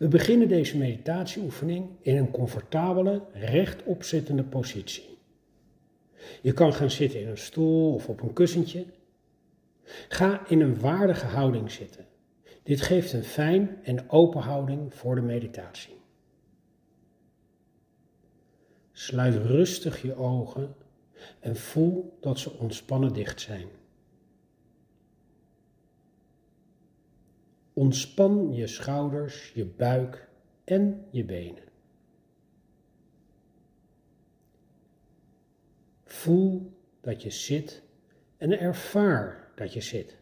We beginnen deze meditatieoefening in een comfortabele, rechtopzittende positie. Je kan gaan zitten in een stoel of op een kussentje. Ga in een waardige houding zitten. Dit geeft een fijn en open houding voor de meditatie. Sluit rustig je ogen en voel dat ze ontspannen dicht zijn. Ontspan je schouders, je buik en je benen. Voel dat je zit en ervaar dat je zit.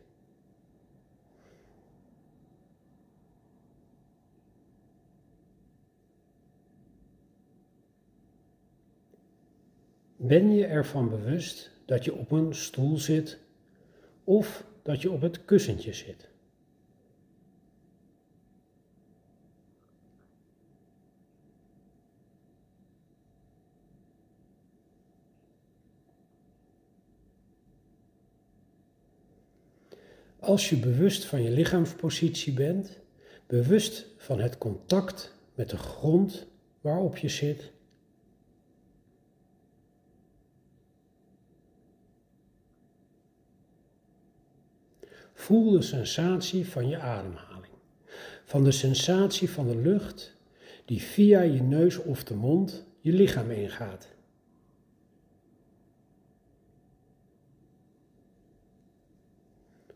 Ben je ervan bewust dat je op een stoel zit of dat je op het kussentje zit? Als je bewust van je lichaamspositie bent, bewust van het contact met de grond waarop je zit, voel de sensatie van je ademhaling, van de sensatie van de lucht die via je neus of de mond je lichaam ingaat.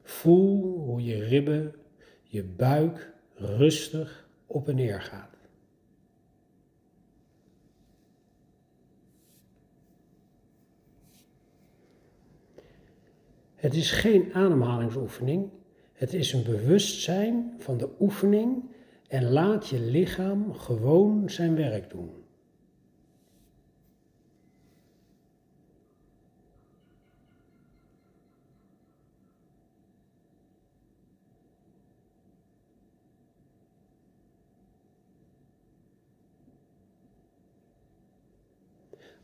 Voel hoe je ribben, je buik rustig op en neer gaat. Het is geen ademhalingsoefening, het is een bewustzijn van de oefening en laat je lichaam gewoon zijn werk doen.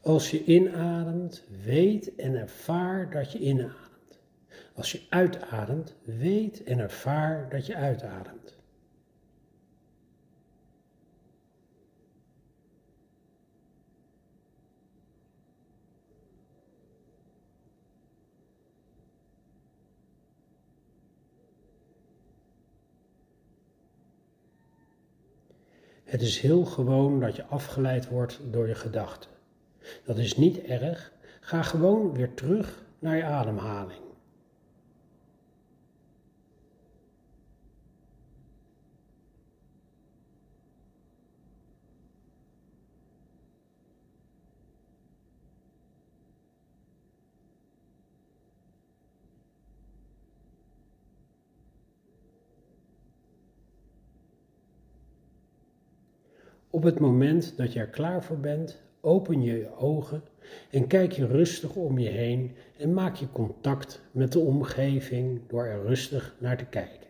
Als je inademt, weet en ervaar dat je inademt. Als je uitademt, weet en ervaar dat je uitademt. Het is heel gewoon dat je afgeleid wordt door je gedachten. Dat is niet erg. Ga gewoon weer terug naar je ademhaling. Op het moment dat je er klaar voor bent, Open je ogen en kijk je rustig om je heen en maak je contact met de omgeving door er rustig naar te kijken.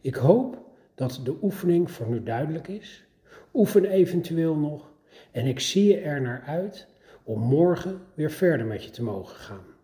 Ik hoop dat de oefening voor nu duidelijk is. Oefen eventueel nog en ik zie je er naar uit om morgen weer verder met je te mogen gaan.